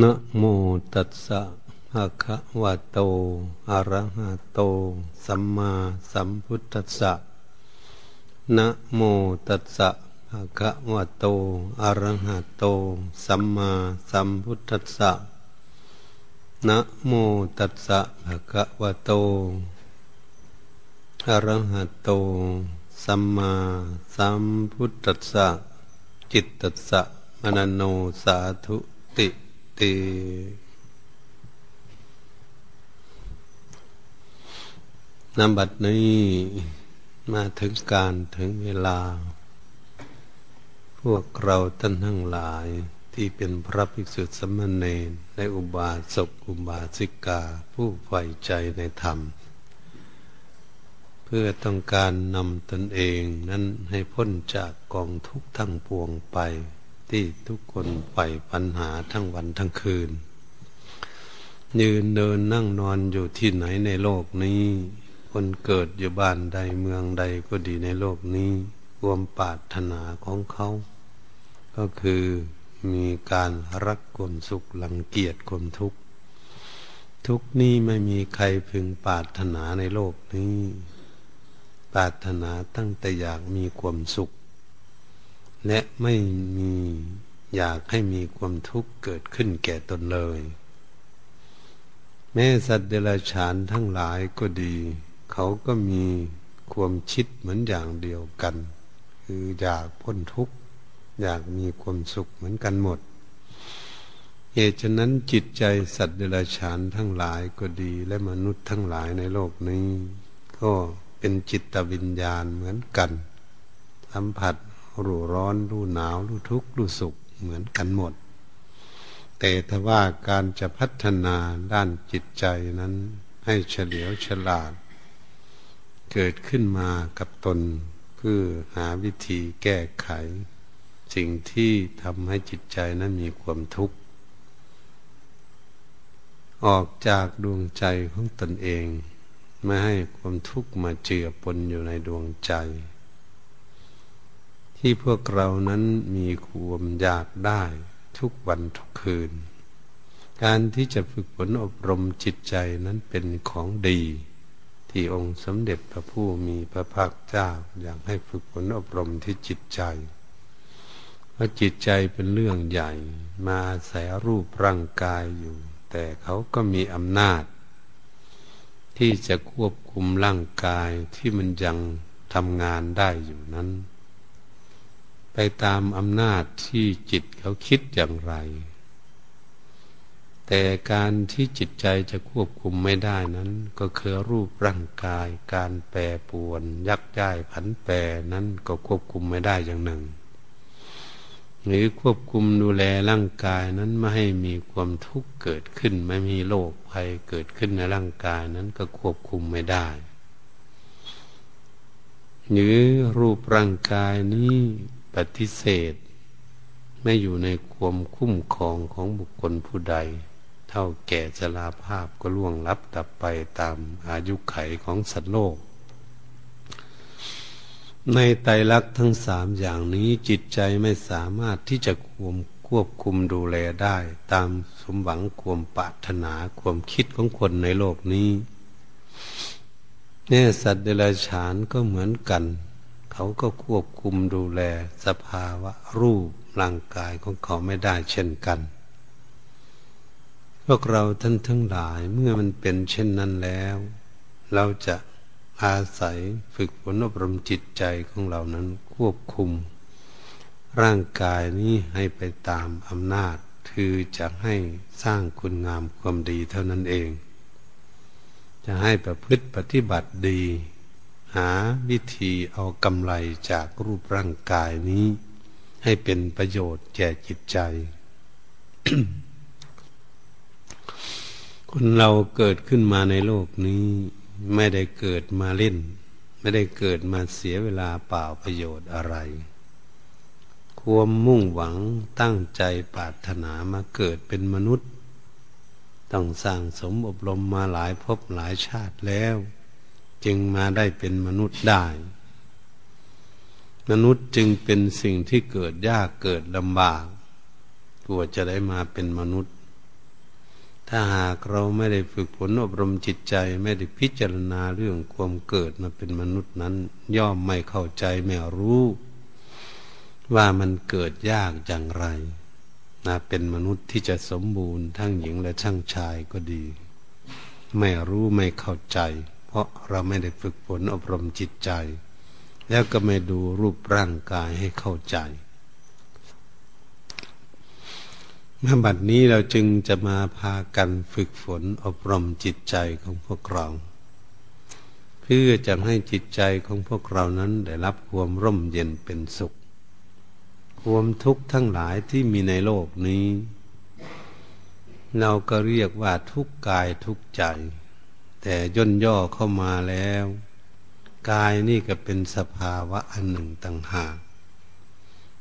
นะโมตัสสะภะคะวะโต อะระหะโต สัมมาสัมพุทธัสสะนะโมตัสสะภะคะวะโต อะระหะโต สัมมาสัมพุทธัสสะนะโมตัสสะภะคะวะโต อะระหะโต สัมมาสัมพุทธัสสะ จิตตัสสะมนโนสาธุติ ตินบัดนี้มาถึงการถึงเวลา พวกเราท่านทั้งหลายที่เป็นพระภิกษุสมณเณรและอุบาสกอุบาสิกา ผู้ใฝ่ใจในธรรม เพื่อต้องการนำตนเองนั้นให้พ้นจากกองทุกข์ทั้งปวงไป ที่ทุกคนใฝ่ปัญหาทั้งวันทั้งคืน ยืนเดินนั่งนอนอยู่ที่ไหนในโลกนี้ คนเกิดอยู่บ้านใดเมืองใดก็ดีในโลกนี้ความปรารถนาของเขา ก็คือมีการรักความสุขลังเกียจความทุกข์ ทุกนี้ไม่มีใครพึงปรารถนาในโลกนี้ ปรารถนาตั้งแต่อยากมีความสุข และไม่มีอยากให้มีความทุกข์เกิดขึ้นแก่ตนเลย แม้สัตว์เดรัจฉานทั้งหลายก็ดี เขาก็มีความคิดเหมือนอย่างเดียวกัน คืออยากพ้นทุกข์อยากมีความสุขเหมือนกันหมด เหตุฉะนั้นจิตใจสัตว์เดรัจฉานทั้งหลายก็ดี และมนุษย์ทั้งหลายในโลกนี้ ก็เป็นจิตวิญญาณเหมือนกันสัมผัส รู้ร้อนรู้หนาวรู้ทุกข์รู้สุขเหมือนกันหมด แต่ถ้าว่าการจะพัฒนาด้านจิตใจนั้นให้เฉลียวฉลาด เกิดขึ้นมากับตนเพื่อหาวิธีแก้ไข สิ่งที่ทำให้จิตใจนั้นมีความทุกข์ ออกจากดวงใจของตนเอง ไม่ให้ความทุกข์มาเจือปนอยู่ในดวงใจ ที่พวกเรานั้นมีความอยากได้ทุกวันทุกคืน การที่จะฝึกฝนอบรมจิตใจนั้นเป็นของดี ที่องค์สมเด็จพระผู้มีพระภาคเจ้าอยากให้ฝึกฝนอบรมที่จิตใจ เพราะจิตใจเป็นเรื่องใหญ่ มาอาศัยรูปร่างกายอยู่ แต่เขาก็มีอำนาจ ที่จะควบคุมร่างกายที่มันยังทำงานได้อยู่นั้น ไปตามอำนาจที่จิตเขาคิดอย่างไร แต่การที่จิตใจจะควบคุมไม่ได้นั้น ก็คือรูปร่างกาย การแปรปวน ยักย้ายผันแปรนั้นก็ควบคุมไม่ได้อย่างหนึ่ง หรือควบคุมดูแลร่างกายนั้นไม่ให้มีความทุกข์เกิดขึ้น ไม่มีโรคภัยเกิดขึ้นในร่างกายนั้นก็ควบคุมไม่ได้หรือรูปร่างกายนี้ ปฏิเสธ ไม่อยู่ในความคุ้มครองของบุคคลผู้ใด เท่าแก่ชราภาพก็ล่วงลับตับไปตามอายุไขของสัตว์โลก ในไตรลักษณ์ทั้งสามอย่างนี้จิตใจไม่สามารถที่จะควมควบคุมดูแลได้ ตามสมหวังความปรารถนาความคิดของคนในโลกนี้แน่สัตว์เดรัจฉานก็เหมือนกัน เขาก็ควบคุมดูแลสภาวะรูปร่างกายของเขาไม่ได้เช่นกัน พวกเราท่านทั้งหลายเมื่อมันเป็นเช่นนั้นแล้ว เราจะอาศัยฝึกฝนอบรมจิตใจของเรานั้นควบคุม ร่างกายนี้ให้ไปตามอำนาจคือจะให้สร้างคุณงามความดีเท่านั้นเอง จะให้ประพฤติปฏิบัติดี หาวิธีเอากำไรจากรูปร่างกายนี้ ให้เป็นประโยชน์แก่จิตใจ คนเราเกิดขึ้นมาในโลกนี้ ไม่ได้เกิดมาเล่น ไม่ได้เกิดมาเสียเวลาเปล่าประโยชน์อะไร ความมุ่งหวังตั้งใจปรารถนามาเกิดเป็นมนุษย์ ต้องสร้างสมอบรมมาหลายภพหลายชาติแล้ว จึงมาได้เป็นมนุษย์ได้ มนุษย์จึงเป็นสิ่งที่เกิดยากเกิดลำบากกลัวจะได้มาเป็นมนุษย์ ถ้าหากเราไม่ได้ฝึกฝนอบรมจิตใจไม่ได้พิจารณาเรื่องความเกิดมาเป็นมนุษย์นั้น ย่อมไม่เข้าใจไม่รู้ ว่ามันเกิดยากอย่างไรนะเป็นมนุษย์ที่จะสมบูรณ์ทั้งหญิงและทั้งชายก็ดี ไม่รู้ไม่เข้าใจ เพราะเราไม่ได้ฝึกฝนอบรมจิตใจ แล้วก็ไม่ดูรูปร่างกายให้เข้าใจเมื่อบัดนี้เราจึงจะมาพากันฝึกฝนอบรมจิตใจของพวกเรา เพื่อจะให้จิตใจของพวกเรานั้นได้รับความร่มเย็นเป็นสุข ความทุกข์ทั้งหลายที่มีในโลกนี้ เราก็เรียกว่าทุกกายทุกใจ แต่ย่นย่อเข้ามาแล้ว กายนี่ก็เป็นสภาวะอันหนึ่งต่างหาก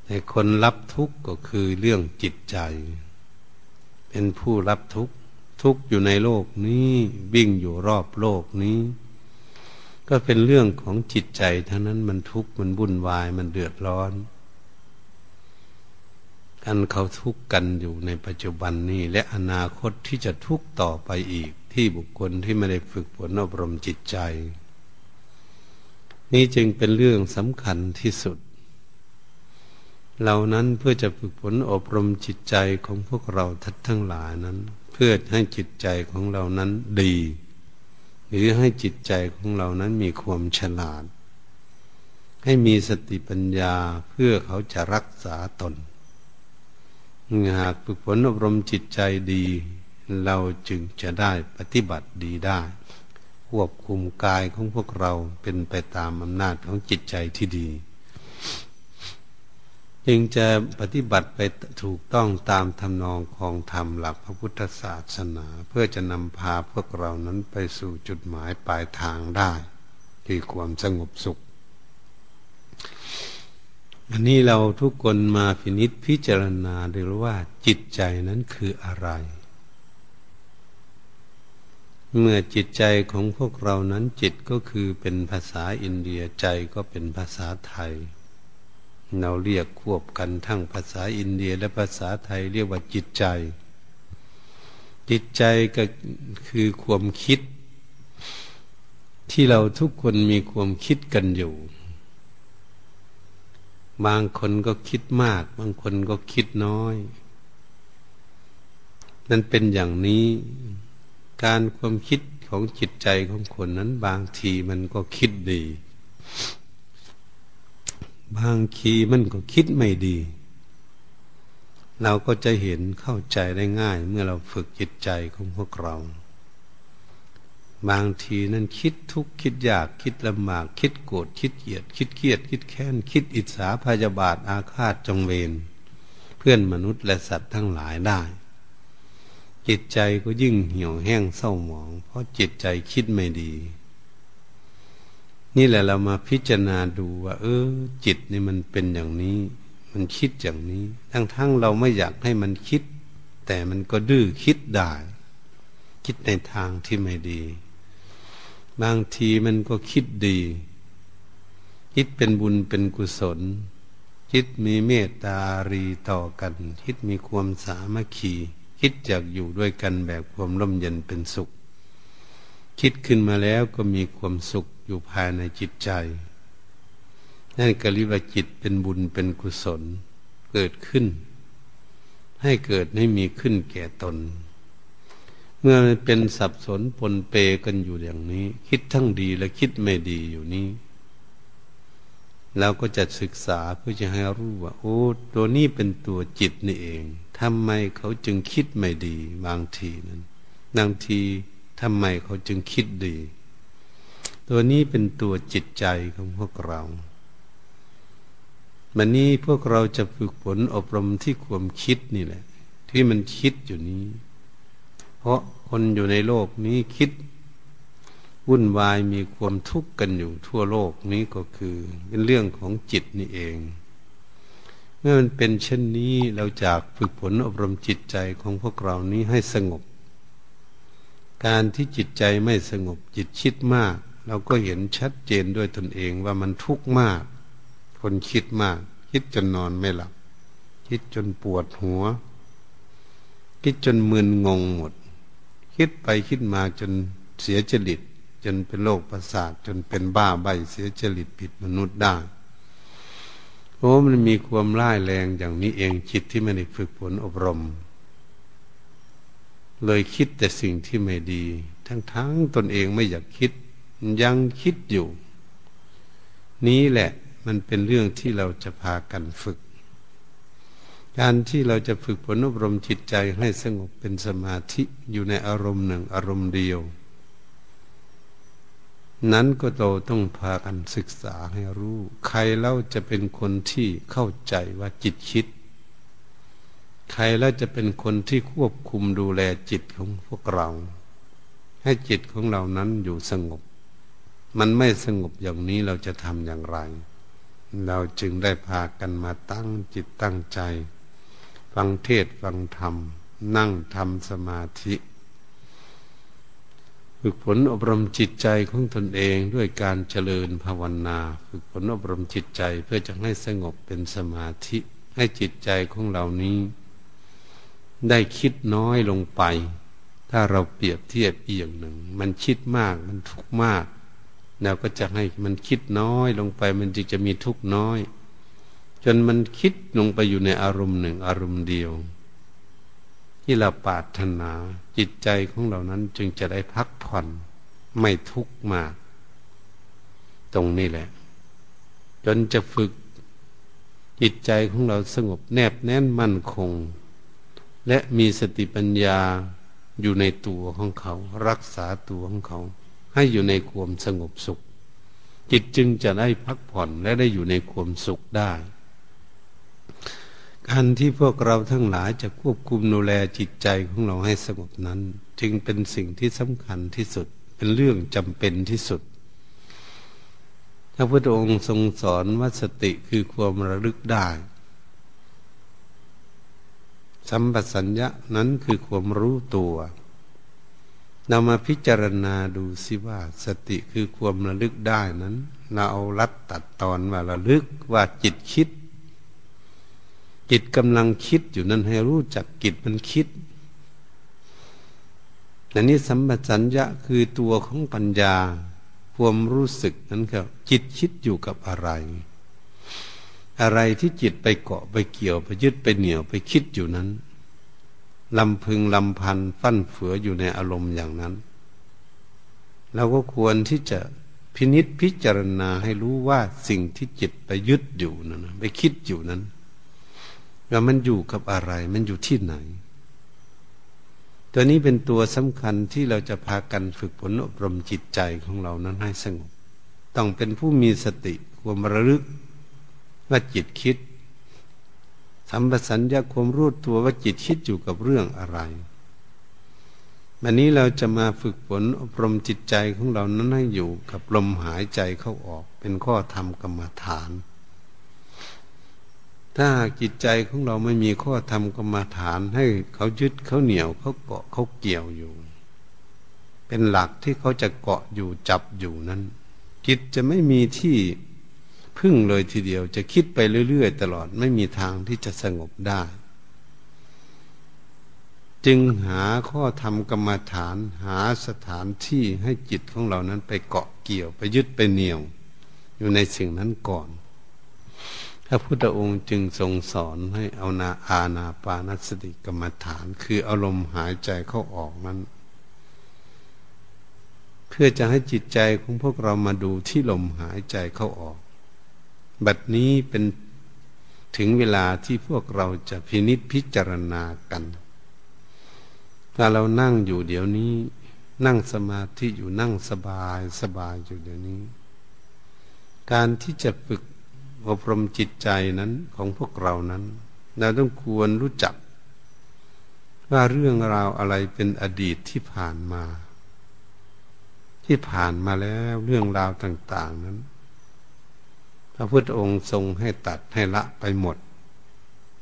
แต่คนรับทุกข์ก็คือเรื่องจิตใจ เป็นผู้รับทุกข์ทุกข์อยู่ในโลกนี้วิ่งอยู่รอบโลกนี้ ก็เป็นเรื่องของจิตใจทั้งนั้นมันทุกข์มันวุ่นวายมันเดือดร้อนกันเขาทุกข์กันอยู่ในปัจจุบันนี้และอนาคตที่จะทุกข์ต่อไปอีก ที่บุคคลที่ไม่ได้ฝึกฝนอบรมจิตใจ นี่จึงเป็นเรื่องสำคัญที่สุด เหล่านั้นเพื่อจะฝึกฝนอบรมจิตใจของพวกเราทัดทั้งหลายนั้น เพื่อให้จิตใจของเรานั้นดี หรือให้จิตใจของเรานั้นมีความฉลาด ให้มีสติปัญญาเพื่อเขาจะรักษาตนหากฝึกฝนอบรมจิตใจดี เราจึงจะได้ปฏิบัติดีได้ ควบคุมกายของพวกเราเป็นไปตามอำนาจของจิตใจที่ดี จึงจะปฏิบัติไปถูกต้องตามทำนองของธรรมหลักพระพุทธศาสนา เพื่อจะนำพาพวกเรานั้นไปสู่จุดหมายปลายทางได้คือความสงบสุข อันนี้เราทุกคนมาพินิษพิจารณาดูว่าจิตใจนั้นคืออะไร เมื่อจิตใจของพวกเรานั้นจิตก็คือเป็นภาษาอินเดียใจก็เป็นภาษาไทย เราเรียกควบกันทั้งภาษาอินเดียและภาษาไทยเรียกว่าจิตใจ จิตใจก็คือความคิด ที่เราทุกคนมีความคิดกันอยู่ บางคนก็คิดมาก บางคนก็คิดน้อย นั่นเป็นอย่างนี้ การความคิดของจิตใจของคนนั้นบางทีมันก็คิดดี บางทีมันก็คิดไม่ดี เราก็จะเห็นเข้าใจได้ง่าย เมื่อเราฝึกจิตใจของพวกเรา บางทีนั้นคิดทุกข์คิดอยากคิดลำบาก คิดโกรธคิดเกลียด คิดเครียด คิดแค้น คิดอิจฉาพยาบาทอาฆาตจงเวรเพื่อนมนุษย์และสัตว์ทั้งหลายได้ จิตใจก็ยิ่งเหี่ยวแห้งเศร้าหมอง เพราะจิตใจคิดไม่ดี นี่แหละเรามาพิจารณาดูว่า เออ จิตนี่มันเป็นอย่างนี้ มันคิดอย่างนี้ ทั้งทั้งเราไม่อยากให้มันคิด แต่มันก็ดื้อคิดได้ คิดในทางที่ไม่ดี บางทีมันก็คิดดี คิดเป็นบุญเป็นกุศล คิดมีเมตตารีต่อกัน คิดมีความสามัคคี คิดอยากอยู่ด้วยกันแบบความร่มเย็นเป็นสุข คิดขึ้นมาแล้วก็มีความสุขอยู่ภายในจิตใจ นั่นก็เรียกว่าจิตเป็นบุญเป็นกุศล เกิดขึ้น ให้เกิดให้มีขึ้นแก่ตน เมื่อมันเป็นสับสนปนเปกันอยู่อย่างนี้ คิดทั้งดีและคิดไม่ดีอยู่นี้เราก็จะศึกษาเพื่อจะให้รู้ว่า โอ้ ตัวนี้เป็นตัวจิตนี่เอง ทำไมเขาจึงคิดไม่ดี บางทีนั้นบางทีทำไมเขาจึงคิดดี ตัวนี้เป็นตัวจิตใจของพวกเราวันนี้พวกเราจะฝึกฝนอบรมที่ความคิดนี่แหละ ที่มันคิดอยู่นี้ เพราะคนอยู่ในโลกนี้คิดวุ่นวายมีความทุกข์กันอยู่ทั่วโลกนี้ก็คือ เป็นเรื่องของจิตนี่เอง เมื่อมันเป็นเช่นนี้เราจากฝึกฝนอบรมจิตใจของพวกเรานี้ให้สงบ การที่จิตใจไม่สงบจิตคิดมาก เราก็เห็นชัดเจนด้วยตนเองว่ามันทุกข์มาก คนคิดมาก คิดจนนอนไม่หลับ คิดจนปวดหัว คิดจนมึนงงหมด คิดไปคิดมาจนเสียจริต จนเป็นโรคประสาทจนเป็นบ้าใบเสียจริตผิดมนุษย์ได้ โอ้มันมีความร้ายแรงอย่างนี้เองจิตที่ไม่ได้ฝึกฝนอบรม เลยคิดแต่สิ่งที่ไม่ดี ทั้งๆตนเองไม่อยากคิดยังคิดอยู่ นี้แหละมันเป็นเรื่องที่เราจะพากันฝึก การที่เราจะฝึกฝนอบรมจิตใจให้สงบเป็นสมาธิอยู่ในอารมณ์หนึ่งอารมณ์เดียว นั้นก็เราต้องพากันศึกษาให้รู้ ใครเล่าจะเป็นคนที่เข้าใจว่าจิตคิด ใครแล้วจะเป็นคนที่ควบคุมดูแลจิตของพวกเรา ให้จิตของเรานั้นอยู่สงบ มันไม่สงบอย่างนี้เราจะทำอย่างไร เราจึงได้พากันมาตั้งจิตตั้งใจ ฟังเทศฟังธรรม นั่งทำสมาธิ ฝึกฝนอบรมจิตใจของตนเองด้วยการเจริญภาวนา ฝึกฝนอบรมจิตใจเพื่อจะให้สงบเป็นสมาธิให้จิตใจของเรานี้ ได้คิดน้อยลงไป ถ้าเราเปรียบเทียบอีกอย่างหนึ่ง มันคิดมากมันทุกข์มากเราก็จะให้มันคิดน้อยลงไป มันจึงจะมีทุกข์น้อย จนมันคิดลงไปอยู่ในอารมณ์หนึ่งอารมณ์เดียว ที่เราปรารถนา จิตใจของเรานั้นจึงจะได้พักผ่อนไม่ทุกข์มาก ตรงนี้แหละ จนจะฝึก จิตใจของเราสงบแนบแน่นมั่นคง และมีสติปัญญาอยู่ในตัวของเขา รักษาตัวของเขา ให้อยู่ในความสงบสุข จิตจึงจะได้พักผ่อนและได้อยู่ในความสุขได้ การที่พวกเราทั้งหลายจะควบคุมดูแลจิตใจของเราให้สงบนั้น จึงเป็นสิ่งที่สำคัญที่สุด เป็นเรื่องจำเป็นที่สุดพระพุทธองค์ทรงสอนว่าสติคือความระลึกได้สัมปสัญญะนั้นคือความรู้ตัวเรามาพิจารณาดูสิว่า สติคือความระลึกได้นั้น เราเอารัดตัดตอนว่าระลึกว่าจิตคิด จิตกำลังคิดอยู่นั้นให้รู้จักจิตมันคิดอันนี้สัมปชัญญะคือตัวของปัญญาความรู้สึกนั้นครับ จิตคิดอยู่กับอะไร อะไรที่จิตไปเกาะไปเกี่ยวไปยึดไปเหนี่ยวไปคิดอยู่นั้นลำพึงลำพันฟั่นเฟืออยู่ในอารมณ์อย่างนั้นเราก็ควรที่จะพินิษพิจารณาให้รู้ว่าสิ่งที่จิตไปยึดอยู่นั้นไปคิดอยู่นั้น ว่ามันอยู่กับอะไร มันอยู่ที่ไหน ตัวนี้เป็นตัวสำคัญที่เราจะพากันฝึกฝนอบรมจิตใจของเรานั้นให้สงบ ต้องเป็นผู้มีสติความระลึกว่าจิตคิดสัมปสัญญาความรู้ตัวว่าจิตคิดอยู่กับเรื่องอะไรวันนี้เราจะมาฝึกฝนอบรมจิตใจของเรานั้นให้อยู่กับลมหายใจเข้าออกเป็นข้อธรรมกรรมฐาน ถ้าจิตใจของเราไม่มีข้อธรรมกรรมาฐานให้เขายึดเขาเหนียวเขาเกาะเขาเกี่ยวอยู่ เป็นหลักที่เขาจะเกาะอยู่จับอยู่นั้นจิตจะไม่มีที่พึ่งเลยทีเดียว จะคิดไปเรื่อยๆ ตลอดไม่มีทางที่จะสงบได้ จึงหาข้อธรรมกรรมาฐานหาสถานที่ให้จิตของเรานั้นไปเกาะเกี่ยวไปยึดไปเหนี่ยว อยู่ในสิ่งนั้นก่อน ระพุทธองค์จึงทรงสอนให้เอานาอาณาปานสติกรรมฐาน คืออารมณ์หายใจเข้าออกนั้น เพื่อจะให้จิตใจของพวกเรามาดูที่ลมหายใจเข้าออก บัดนี้เป็นถึงเวลาที่พวกเราจะพินิษพิจารณากัน ถ้าเรานั่งอยู่เดี๋ยวนี้ นั่งสมาธิอยู่นั่งสบายสบายอยู่เดี๋ยวนี้ การที่จะฝึก อบรมจิตใจนั้นของพวกเรานั้น เราต้องควรรู้จัก ว่าเรื่องราวอะไรเป็นอดีตที่ผ่านมา ที่ผ่านมาแล้วเรื่องราวต่าง ๆนั้น พระพุทธองค์ทรงให้ตัดให้ละไปหมด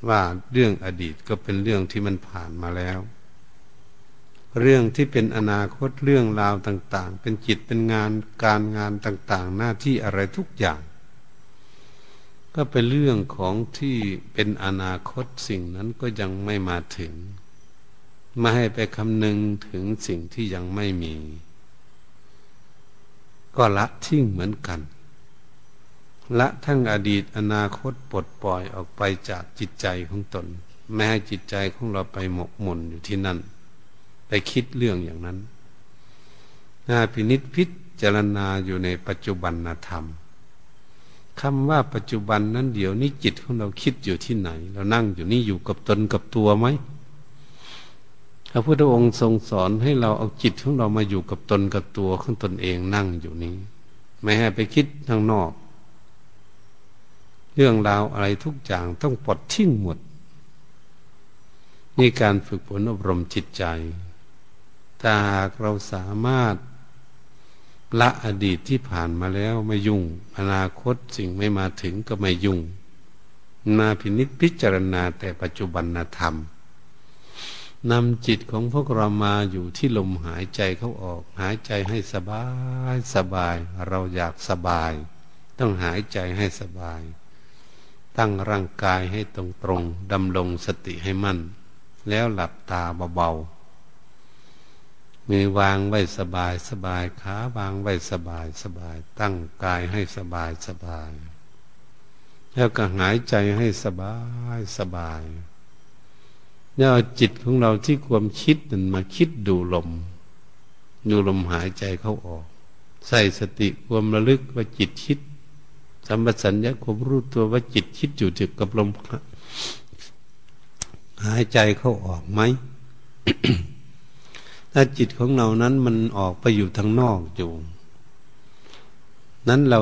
ว่าเรื่องอดีตก็เป็นเรื่องที่มันผ่านมาแล้ว เรื่องที่เป็นอนาคตเรื่องราวต่าง ๆ เป็นจิตเป็นงานการงานต่าง ๆ หน้าที่อะไรทุกอย่าง ก็เป็นเรื่องของที่เป็นอนาคตสิ่งนั้นก็ยังไม่มาถึงไม่ให้ไปคำนึงถึงสิ่งที่ยังไม่มี ก็ละทิ้งเหมือนกัน ละทั้งอดีตอนาคตปลดปล่อยออกไปจากจิตใจของตน ไม่ให้จิตใจของเราไปหมกมุ่นอยู่ที่นั่น ไปคิดเรื่องอย่างนั้นนาพินิษพิจารณาอยู่ในปัจจุบันธรรม คำว่าปัจจุบันนั้นเดี๋ยวนี้จิตของเราคิดอยู่ที่ไหน เรานั่งอยู่นี่อยู่กับตนกับตัวไหมพระพุทธองค์ทรงสอนให้เราเอาจิตของเรามาอยู่กับตนกับตัวของตนเองนั่งอยู่นี้ ไม่ให้ไปคิดทางนอก เรื่องราวอะไรทุกอย่างต้องปลดทิ้งหมด นี่การฝึกฝนอบรมจิตใจ ถ้าหากเราสามารถ ละอดีตที่ผ่านมาแล้วไม่ยุ่ง อนาคตสิ่งไม่มาถึงก็ไม่ยุ่งมาพินิจพิจารณาแต่ปัจจุบันธรรมนำจิตของพวกเรามาอยู่ที่ลมหายใจเขาออก หายใจให้สบายสบาย เราอยากสบาย ต้องหายใจให้สบาย ตั้งร่างกายให้ตรงตรงดำรงสติให้มั่น แล้วหลับตาเบาๆ มือวางไว้สบายสบายขาวางไว้สบายสบาย ตั้งกายให้สบายสบาย แล้วก็หายใจให้สบายสบายแล้วจิตของเราที่ความคิดมันมาคิดดูลม ดูลมหายใจเข้าออก ใส่สติความระลึกว่าจิตคิดสัมปชัญญะความรู้ตัวว่าจิตคิดอยู่ถึงกับลมหายใจเข้าออกไหม ถ้าจิตของเรานั้นมันออกไปอยู่ทางนอกอยู่ นั้นเรา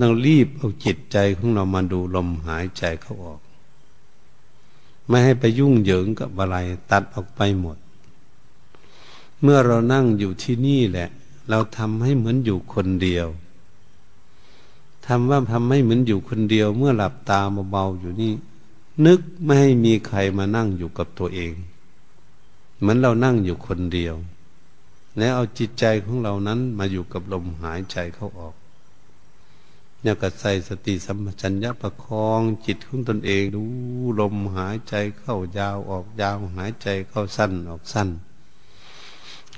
ต้องรีบเอาจิตใจของเรามาดูลมหายใจเขาออก ไม่ให้ไปยุ่งเหยิงกับอะไรตัดออกไปหมด เมื่อเรานั่งอยู่ที่นี่แหละ เราทำให้เหมือนอยู่คนเดียวทำว่าทำให้เหมือนอยู่คนเดียว เมื่อหลับตาเบาๆอยู่นี่ นึกไม่ให้มีใครมานั่งอยู่กับตัวเอง เหมือนเรานั่งอยู่คนเดียว แล้วเอาจิตใจของเรานั้นมาอยู่กับลมหายใจเข้าออกเนี่ยก็ใส่สติสัมปชัญญะประคองจิตของตนเองดูลมหายใจเข้ายาวออกยาวหายใจเข้าสั้นออกสั้น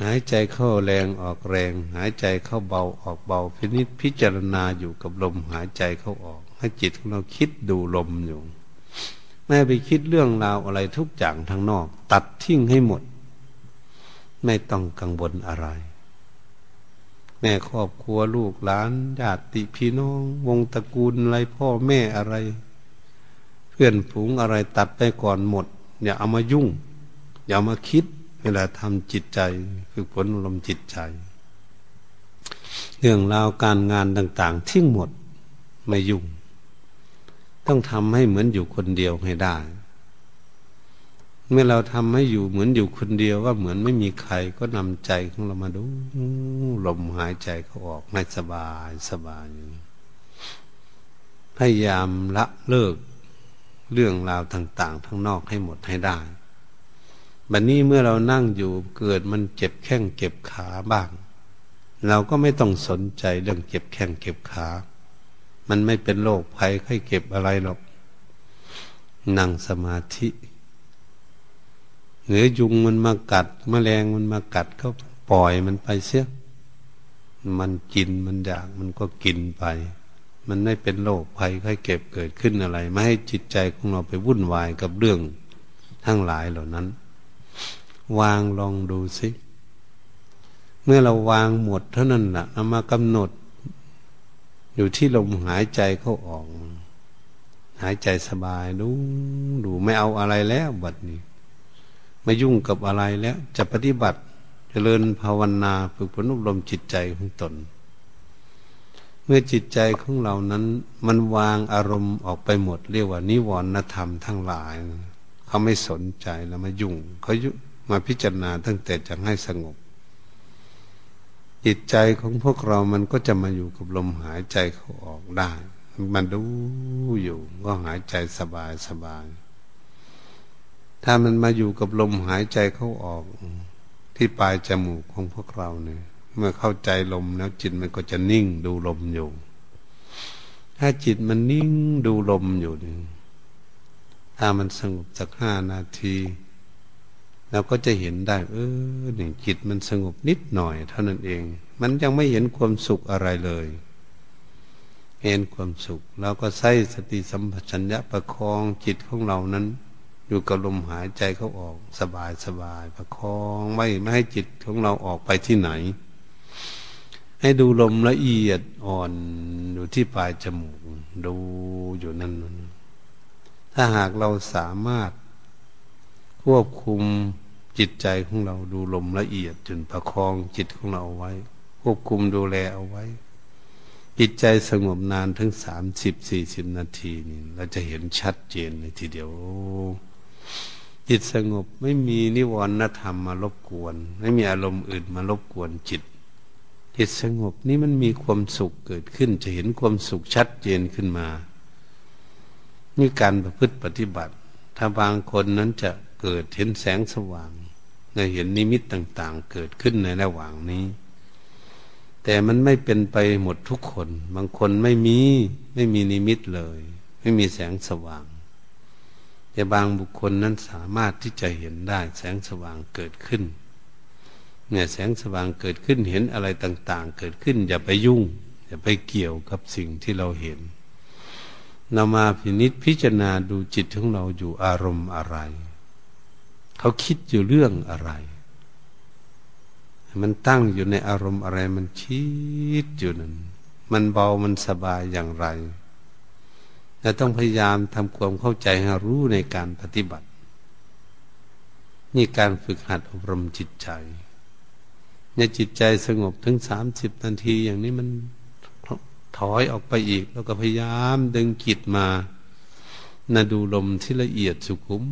หายใจเข้าแรงออกแรง หายใจเข้าเบาออกเบาพินิจพิจารณาอยู่กับลมหายใจเข้าออก ให้จิตของเราคิดดูลมอยู่ไม่ไปคิดเรื่องราวอะไรทุกอย่างทางนอก ตัดทิ้งให้หมด ไม่ต้องกังวลอะไร แม่ครอบครัวลูกหลานญาติพี่น้อง วงตระกูลอะไรพ่อแม่อะไร เพื่อนฝูงอะไรตัดไปก่อนหมด อย่าเอามายุ่ง อย่ามาคิด เวลาทำจิตใจคือผลลมจิตใจ เรื่องราวการงานต่าง ๆ ทิ้งหมดไม่ยุ่ง ต้องทำให้เหมือนอยู่คนเดียวให้ได้ เมื่อเราทำให้อยู่เหมือนอยู่คนเดียวว่าเหมือนไม่มีใครก็นำใจของเรามาดูลมหายใจเขาออกให้สบายสบายพยายามละเลิกเรื่องราวต่าง ๆ ทั้งนอกให้หมดให้ได้บัดนนี้เมื่อเรานั่งอยู่เกิดมันเจ็บแข้งเก็บขาบ้าง เราก็ไม่ต้องสนใจเรื่องเก็บแข้งเก็บขา มันไม่เป็นโรคภัยไข้เก็บอะไรหรอก นั่งสมาธิ หรือยุงมันมากัดมแมลงมันมากัดก็ปล่อยมันไปเสียมันกินมันอยากมันก็กินไป มันไม่เป็นโรคภัยไข้เก็บเกิดขึ้นอะไร ไม่ให้จิตใจของเราไปวุ่นวายกับเรื่องทั้งหลายเหล่านั้น วางลองดูสิเมื่อเราวางหมดเท่านั้นแหละเอามากำหนด อยู่ที่ลมหายใจเข้าออก หายใจสบายดูดูไม่เอาอะไรแล้วบัดนี้ ไม่ยุ่งกับอะไรแล้ว จะปฏิบัติจเจริญภาวนาฝึกฝนอบรมจิตใจของตน เมื่อจิตใจของเรานั้น มันวางอารมณ์ออกไปหมด เรียกว่านิวรณธรรมทั้งหลาย เขาไม่สนใจแล้วมายุ่ง เขายุมาพิจารณาตั้งแต่จะให้สงบ จิตใจของพวกเรามันก็จะมาอยู่กับลมหายใจเขาออกได้ มันดูอยู่ก็หายใจสบายสบาย ถ้ามันมาอยู่กับลมหายใจเข้าออก ที่ปลายจมูกของพวกเราเนี่ย เมื่อเข้าใจลมแล้วจิตมันก็จะนิ่งดูลมอยู่ ถ้าจิตมันนิ่งดูลมอยู่นี่ถ้ามันสงบสักห้านาทีเราก็จะเห็นได้ เออหนึ่งจิตมันสงบนิดหน่อย เท่านั้นเอง มันยังไม่เห็นความสุขอะไรเลย เห็นความสุขเราก็ใช้สติสัมปชัญญะประคองจิตของเรานั้น อยู่กับลมหายใจเขาออกสบายสบายประคองไม่ไม่ให้จิตของเราออกไปที่ไหน ให้ดูลมละเอียดอ่อนอยู่ที่ปลายจมูก ดูอยู่นั่นถ้าหากเราสามารถควบคุมจิตใจของเราดูลมละเอียดจนประคองจิตของเราเอาไว้ ควบคุมดูแลเอาไว้ จิตใจสงบนานถึงสามสิบสี่สิบนาทีนี่เราจะเห็นชัดเจนเลยทีเดียว จิตสงบไม่มีนิวรณธรรมมารบกวน ไม่มีอารมณ์อื่นมารบกวนจิต จิตสงบนี่มันมีความสุขเกิดขึ้น จะเห็นความสุขชัดเจนขึ้นมานี่การประพฤติปฏิบัติ ถ้าบางคนนั้นจะเกิดเห็นแสงสว่างในเห็นนิมิตต่าง ๆ เกิดขึ้นในระหว่างนี้ แต่มันไม่เป็นไปหมดทุกคน บางคนไม่มีไม่มีนิมิตเลย ไม่มีแสงสว่าง แต่บางบุคคลนั้นสามารถที่จะเห็นได้ แสงสว่างเกิดขึ้น เนี่ยแสงสว่างเกิดขึ้นเห็นอะไรต่าง ๆ เกิดขึ้น อย่าไปยุ่ง อย่าไปเกี่ยวกับสิ่งที่เราเห็นเรามาพินิษพิจารณาดูจิตของเราอยู่อารมณ์อะไร เขาคิดอยู่เรื่องอะไร มันตั้งอยู่ในอารมณ์อะไร มันคิดอยู่นั้น มันเบามันสบายอย่างไร เราต้องพยายามทำความเข้าใจให้รู้ในการปฏิบัติ นี่การฝึกหัดอบรมจิตใจเนี่ยจิตใจสงบถึงสามสิบนาทีอย่างนี้มันถอยออกไปอีก แล้วก็พยายามดึงจิตมานะดูลมที่ละเอียดสุขุม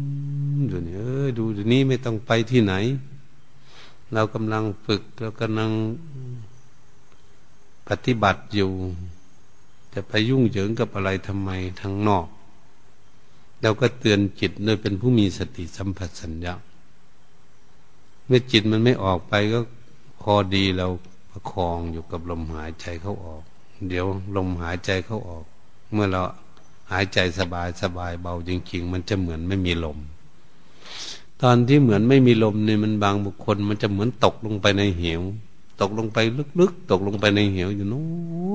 อยู่นี่เออดูนี้ไม่ต้องไปที่ไหน เรากำลังฝึกเรากำลังปฏิบัติอยู่ จะไปยุ่งเหยิงกับอะไรทำไมทางนอกเราก็เตือนจิตโดยเป็นผู้มีสติสัมผัสสัญญาเมื่อจิตมันไม่ออกไปก็พอดีเราประคองอยู่กับลมหายใจเข้าออก เดี๋ยวลมหายใจเข้าออก เมื่อเราหายใจสบายสบายเบาจริงๆ มันจะเหมือนไม่มีลม ตอนที่เหมือนไม่มีลมเนี่ยมันบางบุคคล มันจะเหมือนตกลงไปในเหว ตกลงไปลึกๆ ตกลงไปในเหวอยู่โน่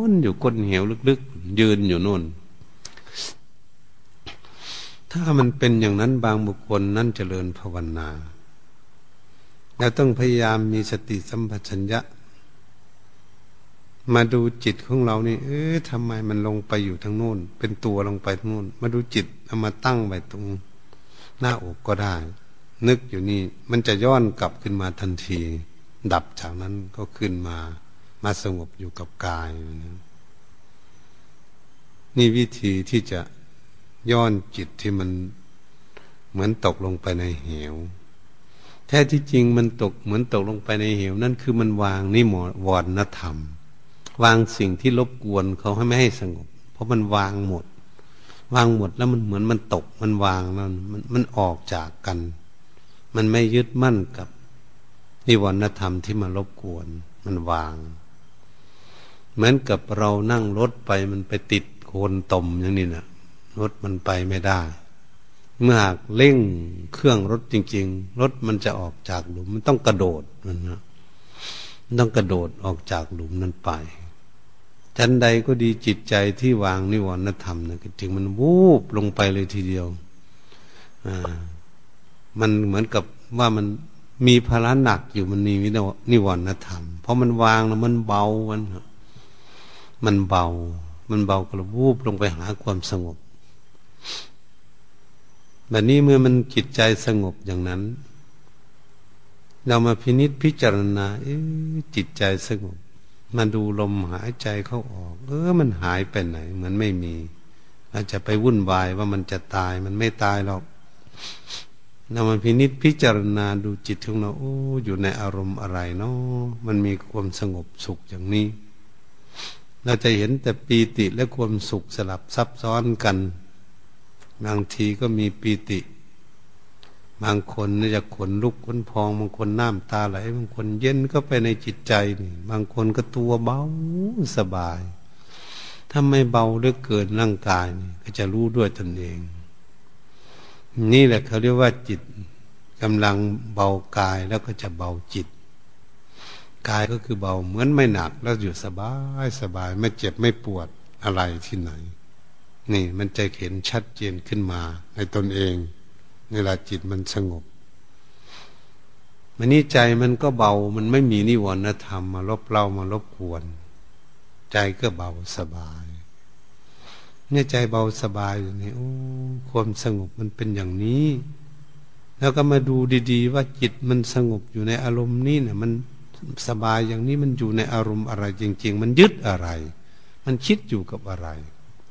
นอยู่ก้นเหวลึกๆ ยืนอยู่โน่น ถ้ามันเป็นอย่างนั้นบางบุคคลนั่นเจริญภาวนาเราต้องพยายามมีสติสัมปชัญญะ มาดูจิตของเรานี่ เออทำไมมันลงไปอยู่ทางโน้น เป็นตัวลงไปทางโน้น มาดูจิตเอามาตั้งไว้ตรงหน้าอกก็ได้ นึกอยู่นี่ มันจะย้อนกลับขึ้นมาทันที ดับจากนั้นก็ขึ้นมามาสงบอยู่กับกายนะนี่วิธีที่จะย้อนจิตที่มันเหมือนตกลงไปในเหว แท้ที่จริงมันตกเหมือนตกลงไปในเหว นั่นคือมันวางนิมวรณธรรม วางสิ่งที่รบกวนเขาให้ไม่ให้สงบ เพราะมันวางหมด วางหมดแล้วมันเหมือนมันตกมันวางแล้วมันมันออกจากกัน มันไม่ยึดมั่นกับ นิวรณธรรมที่มารบกวน มันวาง เหมือนกับเรานั่งรถไปมันไปติดโคนตมอย่างนี้นะรถมันไปไม่ได้ เมื่อหากเร่งเครื่องรถจริง ๆ รถมันจะออกจากหลุม มันต้องกระโดดมันนะต้องกระโดดออกจากหลุมนั้นไปชั้นใดก็ดีจิตใจที่วางนิวรณธรรมนะจึงมันวูบลงไปเลยทีเดียว อ่า มันเหมือนกับว่ามัน มีภาระหนักอยู่มันมีนิวรณธรรม เพราะมันวางแล้วมันเบามันมันเบา มันเบาก็วูบลงไปหาความสงบแบบนี้เมื่อมันจิตใจสงบอย่างนั้น เรามาพินิษพิจารณาจิตใจสงบมาดูลมหายใจเข้าออก เออ มันหายไปไหน เหมือนไม่มีอาจจะไปวุ่นวายว่ามันจะตายมันไม่ตายหรอก เรามาพินิษพิจารณาดูจิตของเราโอ้อยู่ในอารมณ์อะไรเนาะมันมีความสงบสุขอย่างนี้ เราจะเห็นแต่ปีติและความสุขสลับซับซ้อนกัน บางทีก็มีปีติ บางคนนี่จะขนลุกขนพองบางคนน้ำตาไหลบางคนเย็นก็ไปในจิตใจนี่บางคนก็ตัวเบาสบายถ้าไม่เบาด้วยเกินร่างกายก็จะรู้ด้วยตนเอง นี่แหละเขาเรียกว่าจิตกำลังเบากายแล้วก็จะเบาจิต กายก็คือเบาเหมือนไม่หนัก แล้วอยู่สบายสบายไม่เจ็บไม่ปวดอะไรที่ไหน นี่มันจะเห็นชัดเจนขึ้นมา ในตนเองเวลาจิตมันสงบมันนี่ใจมันก็เบา มันไม่มีนิวรณธรรม มาลบเล่ามารบกวน ใจก็เบาสบาย เนี่ยใจเบาสบายอยู่นี่โอ้ความสงบมันเป็นอย่างนี้ แล้วก็มาดูดีๆ ว่าจิตมันสงบอยู่ในอารมณ์นี้เนี่ยมันสบายอย่างนี้มันอยู่ในอารมณ์อะไร จริง ๆ มันยึดอะไร มันคิดอยู่กับอะไร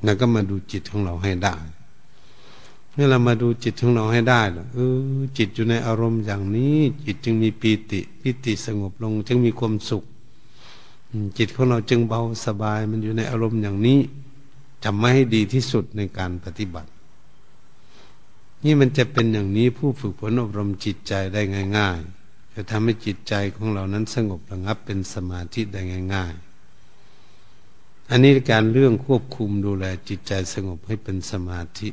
แล้วก็มาดูจิตของเราให้ได้เมื่อเรามาดูจิตของเราให้ได้หรอเออ จิตอยู่ในอารมณ์อย่างนี้ จิตจึงมีปีติปีติสงบลง จึงมีความสุข จิตของเราจึงเบาสบายมันอยู่ในอารมณ์อย่างนี้ จำไม่ให้ดีที่สุดในการปฏิบัติ นี่มันจะเป็นอย่างนี้ผู้ฝึกฝนอบรมจิตใจได้ง่าย ๆ จะทำให้จิตใจของเรานั้นสงบระงับเป็นสมาธิได้ง่าย ๆ อันนี้การเรื่องควบคุมดูแลจิตใจสงบให้เป็นสมาธิ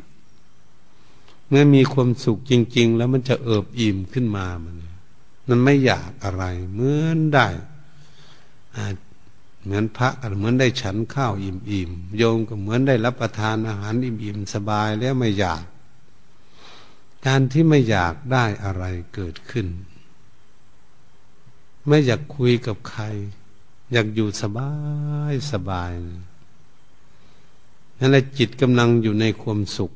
เมื่อมีความสุขจริง ๆ แล้วมันจะเอิบอิ่มขึ้นมามันมันไม่อยากอะไรเหมือนได้ เหมือนพระก็เหมือนได้ฉันข้าวอิ่มๆโยมก็เหมือนได้รับประทานอาหารอิ่มๆสบายแล้วไม่อยาก การที่ไม่อยากได้อะไรเกิดขึ้น ไม่อยากคุยกับใคร อยากอยู่สบายสบายนั่นแหละจิตกำลังอยู่ในความสุข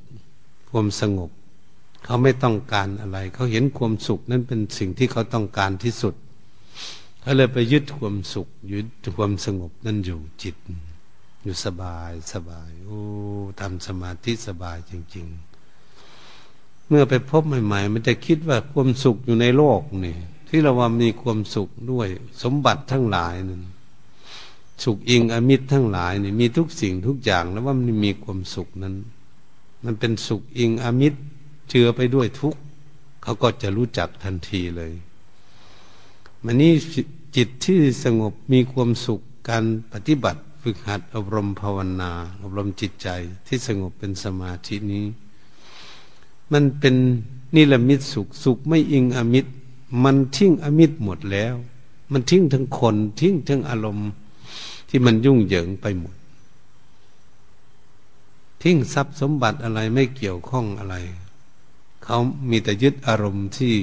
ความสงบ เขาไม่ต้องการอะไร เขาเห็นความสุขนั้นเป็นสิ่งที่เขาต้องการที่สุด เขาเลยไปยึดความสุข ยึดความสงบนั่นอยู่จิต อยู่สบายสบายโอ้ทำสมาธิสบายจริง ๆ เมื่อไปพบใหม่ ๆ มันจะคิดว่าความสุขอยู่ในโลกนี่ที่เราว่ามีความสุขด้วย สมบัติทั้งหลายนั่นสุขอิงอมิตรทั้งหลายนี่มีทุกสิ่งทุกอย่างแล้วว่ามันมีความสุขนั้น มันเป็นสุขอิงอมิตรเจือไปด้วยทุกเขาก็จะรู้จักทันทีเลย มันนี้ จิตที่สงบมีความสุขการปฏิบัติฝึกหัดอบรมภาวนา อบรมจิตใจที่สงบเป็นสมาธินี้ มันเป็นนิรมิตสุขสุขไม่อิงอมิตร มันทิ้งอมิตรหมดแล้ว มันทิ้งทั้งคนทิ้งทั้งอารมณ์ที่มันยุ่งเหยิงไปหมด ทิ้งทรัพย์สมบัติอะไรไม่เกี่ยวข้องอะไร เขามีแต่ยึดอารมณ์ที่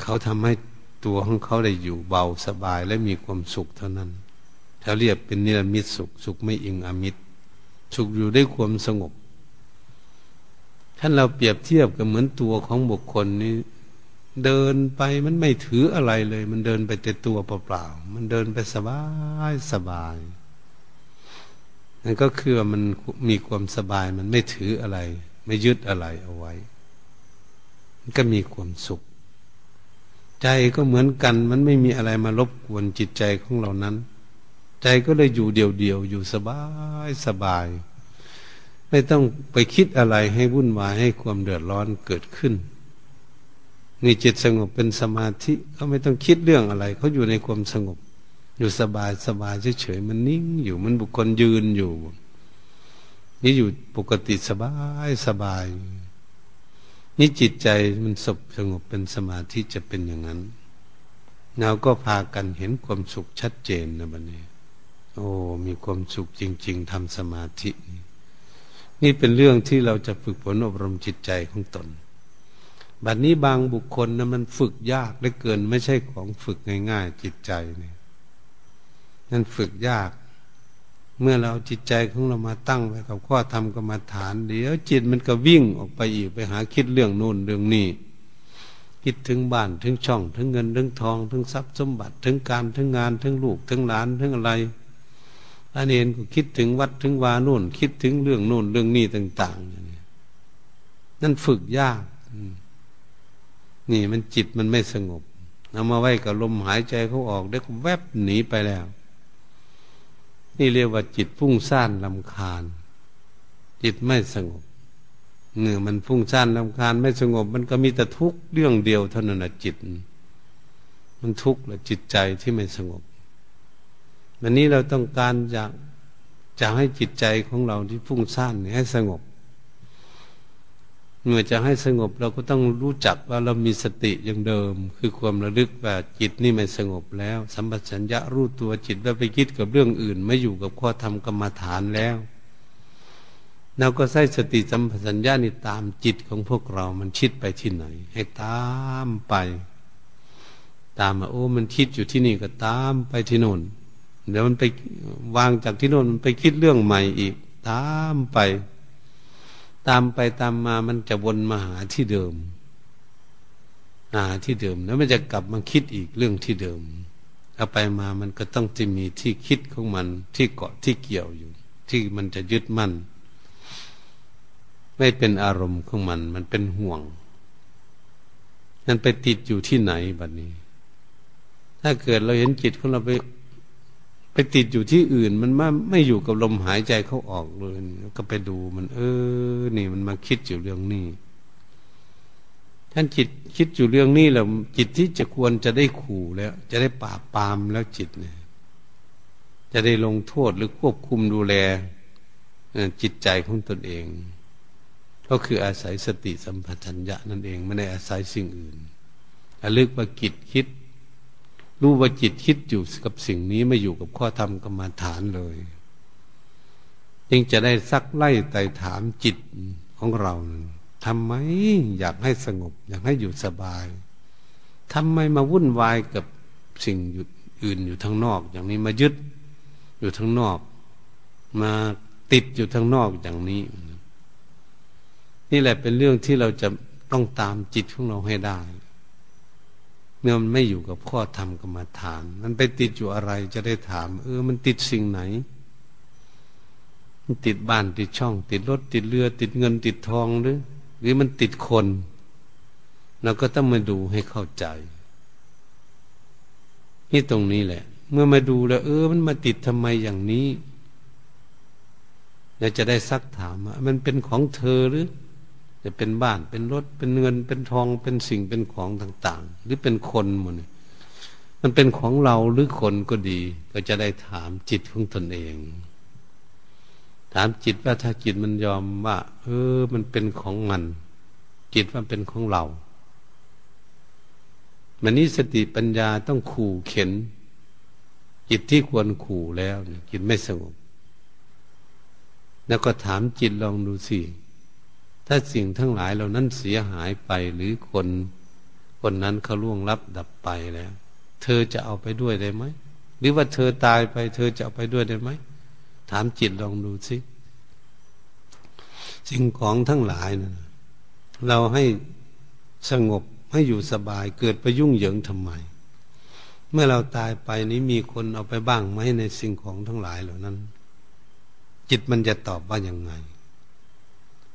เขาทำให้ ตัวของเขาได้อยู่เบาสบายและมีความสุขเท่านั้นเขาเรียกเป็นนิรมิตสุข สุขไม่อิงอมิตร สุขอยู่ได้ความสงบท่านเราเปรียบเทียบกับเหมือนตัวของบุคคลนี้เดินไปมันไม่ถืออะไรเลย มันเดินไปแต่ตัวเปล่าๆมันเดินไปสบายสบายนั่นก็คือมันมีความสบายมันไม่ถืออะไร ไม่ยึดอะไรเอาไว้ มันก็มีความสุข ใจก็เหมือนกัน มันไม่มีอะไรมารบกวนจิตใจของเรานั้น ใจก็เลยอยู่เดียวๆอยู่สบายสบาย ไม่ต้องไปคิดอะไรให้วุ่นวายให้ความเดือดร้อนเกิดขึ้นนี่จิตสงบเป็นสมาธิเขาไม่ต้องคิดเรื่องอะไรเขาอยู่ในความสงบ อยู่สบายสบายเฉยๆมันนิ่งอยู่มันบุคคลยืนอยู่ นี่อยู่ปกติสบายสบาย นี่จิตใจมันสบสงบเป็นสมาธิจะเป็นอย่างนั้นเราก็พากันเห็นความสุขชัดเจนนะบัดนี้ โอ้ มีความสุขจริง ๆทำสมาธิ นี่เป็นเรื่องที่เราจะฝึกฝนอบรมจิตใจของตน บัดนี้บางบุคคลนะมันฝึกยากเหลือเกิน ไม่ใช่ของฝึกง่าย ๆ จิตใจเนี่ยนั่นฝึกยาก เมื่อเราจิตใจของเรามาตั้งไว้กับข้อธรรมกรรมฐาน เดี๋ยวจิตมันก็วิ่งออกไปอีกไปหาคิดเรื่องโน่นเรื่องนี้คิดถึงบ้านถึงช่อง ถึงเงินถึงทองถึงทรัพย์สมบัติถึงการถึงงานถึงลูกถึงหลานถึงอะไรอันนี้ก็คิดถึงวัดถึงวาโน่น คิดถึงเรื่องโน่นเรื่องนี้ต่างๆนั่นฝึกยากนี่มันจิตมันไม่สงบเอามาไว้กับลมหายใจเขาออกเด็กแวบหนีไปแล้ว นี่เรียกว่าจิตฟุ้งซ่านลำคาญ จิตไม่สงบเนื่อมันฟุ้งซ่านลำคาญไม่สงบ มันก็มีแต่ทุกข์เรื่องเดียวเท่านั้นจิต มันทุกข์และจิตใจที่ไม่สงบวันนี้เราต้องการจะจะให้จิตใจของเราที่ฟุ้งซ่านให้สงบ เมื่อจะให้สงบเราก็ต้องรู้จักว่าเรามีสติอย่างเดิม คือความระลึกว่าจิตนี่ไม่สงบแล้ว สัมปชัญญะรู้ตัวจิตว่าไปคิดกับเรื่องอื่น ไม่อยู่กับข้อธรรมกรรมฐานแล้วเราก็ใช้สติสัมปชัญญะนี่ตามจิตของพวกเรา มันคิดไปที่ไหน ให้ตามไป ตามมาโอ้ มันคิดอยู่ที่นี่ก็ตามไปที่โน่นเดี๋ยวมันไปวางจากที่โน่นมันไปคิดเรื่องใหม่อีก ตามไป ตามไปตามมามันจะวนมาหาที่เดิมหาที่เดิม แล้วมันจะกลับมาคิดอีกเรื่องที่เดิมเอาไปมามันก็ต้องจะมีที่คิดของมัน ที่เกาะที่เกี่ยวอยู่ ที่มันจะยึดมั่น ไม่เป็นอารมณ์ของมัน มันเป็นห่วงนั่นไปติดอยู่ที่ไหนบัดนี้ ถ้าเกิดเราเห็นจิตของเราไป ไปติดอยู่ที่อื่น มันไม่ไม่อยู่กับลมหายใจเขาออกเลยก็ไปดูมัน เออ นี่มันมาคิดอยู่เรื่องนี้ท่านจิตคิดอยู่เรื่องนี้แล้วจิตที่จะควรจะได้ขู่แล้ว จะได้ปราบปรามแล้วจิตเนี่ย จะได้ลงโทษหรือควบคุมดูแลจิตใจของตนเอง ก็คืออาศัยสติสัมปชัญญะนั่นเอง ไม่ได้อาศัยสิ่งอื่นระลึกว่ากิจคิด รู้ว่าจิตคิดอยู่กับสิ่งนี้ไม่อยู่กับข้อธรรมกรรมฐานเลยจึงจะได้ซักไล่ไต่ถามจิตของเราทำไมอยากให้สงบ อยากให้อยู่สบายทำไมมาวุ่นวายกับสิ่งอื่นอยู่ทางนอก อย่างนี้มายึดอยู่ทางนอก มาติดอยู่ทางนอกอย่างนี้ นี่แหละเป็นเรื่องที่เราจะต้องตามจิตของเราให้ได้ เมื่อมันไม่อยู่กับข้อธรรมกรรมฐาน มันไปติดอยู่อะไรจะได้ถาม เออ มันติดสิ่งไหน มันติดบ้านติดช่อง ติดรถติดเรือ ติดเงินติดทองหรือ หรือมันติดคนเราก็ต้องมาดูให้เข้าใจ นี่ตรงนี้แหละ เมื่อมาดูแล้ว เออ มันมาติดทำไมอย่างนี้เราจะได้ซักถามว่ามันเป็นของเธอหรือ จะเป็นบ้านเป็นรถเป็นเงินเป็นทองเป็นสิ่งเป็นของต่าง ๆ หรือเป็นคนหมดมันเป็นของเราหรือคนก็ดี ก็จะได้ถามจิตของตนเอง ถามจิตว่าถ้าจิตมันยอมว่า เออ มันเป็นของมัน จิตว่าเป็นของเรามันนี้สติปัญญาต้องขู่เข็น จิตที่ควรขู่แล้วจิตไม่สงบแล้วก็ถามจิตลองดูสิ ถ้าสิ่งทั้งหลายเหล่านั้นเสียหายไปหรือคนคนนั้นเขาล่วงลับดับไปแล้ว เธอจะเอาไปด้วยได้ไหมหรือว่าเธอตายไป เธอจะเอาไปด้วยได้ไหมถามจิตลองดูสิสิ่งของทั้งหลายนะเราให้สงบให้อยู่สบายเกิดไปยุ่งเหยิงทำไม เมื่อเราตายไปนี้มีคนเอาไปบ้างไหมในสิ่งของทั้งหลายเหล่านั้น จิตมันจะตอบว่าอย่างไง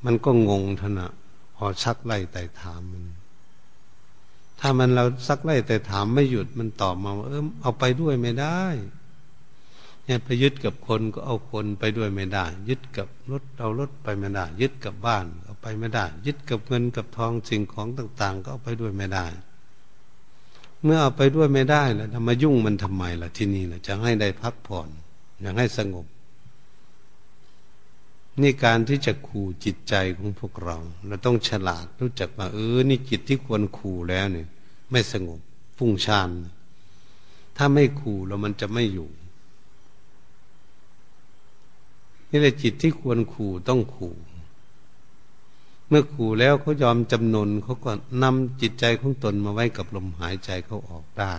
มันก็งงทนะพอชักไล่แต่ถามมัน ถ้ามันเราซักไล่แต่ถามไม่หยุดมันตอบมาว่าเออเอาไปด้วยไม่ได้เนี่ยไปยึดกับคนก็เอาคนไปด้วยไม่ได้ ยึดกับรถเอารถไปไม่ได้ ยึดกับบ้านเอาไปไม่ได้ ยึดกับเงินกับทองสิ่งของต่าง ๆ ก็เอาไปด้วยไม่ได้ เมื่อเอาไปด้วยไม่ได้แล้วทำมายุ่งมันทำไมล่ะที่นี่ล่ะจะให้ได้พักผ่อนอยากให้สงบ นี่การที่จะขู่จิตใจของพวกเรา เราต้องฉลาดรู้จักว่าเออ นี่จิตที่ควรขู่แล้วเนี่ย ไม่สงบฟุ้งซ่านถ้าไม่ขู่แล้วมันจะไม่อยู่ นี่แหละจิตที่ควรขู่ต้องขู่เมื่อขู่แล้วเขายอมจำนนเขาก็นำจิตใจของตนมาไว้กับลมหายใจเขาออกได้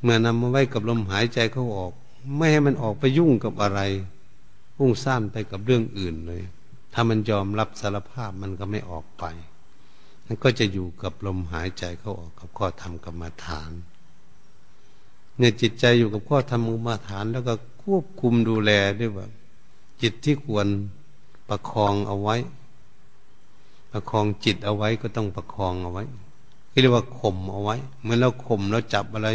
เมื่อนำมาไว้กับลมหายใจเขาออก ไม่ให้มันออกไปยุ่งกับอะไรพุ่งซ่านไปกับเรื่องอื่นเลย ถ้ามันยอมรับสารภาพมันก็ไม่ออกไปมันก็จะอยู่กับลมหายใจเข้าออกกับข้อธรรมกรรมฐาน เนี่ยจิตใจอยู่กับข้อธรรมกรรมฐาน แล้วก็ควบคุมดูแลด้วยว่า จิตที่ควรประคองเอาไว้ ประคองจิตเอาไว้ก็ต้องประคองเอาไว้เรียกว่าข่มเอาไว้ เมื่อเราข่มเราจับอะไร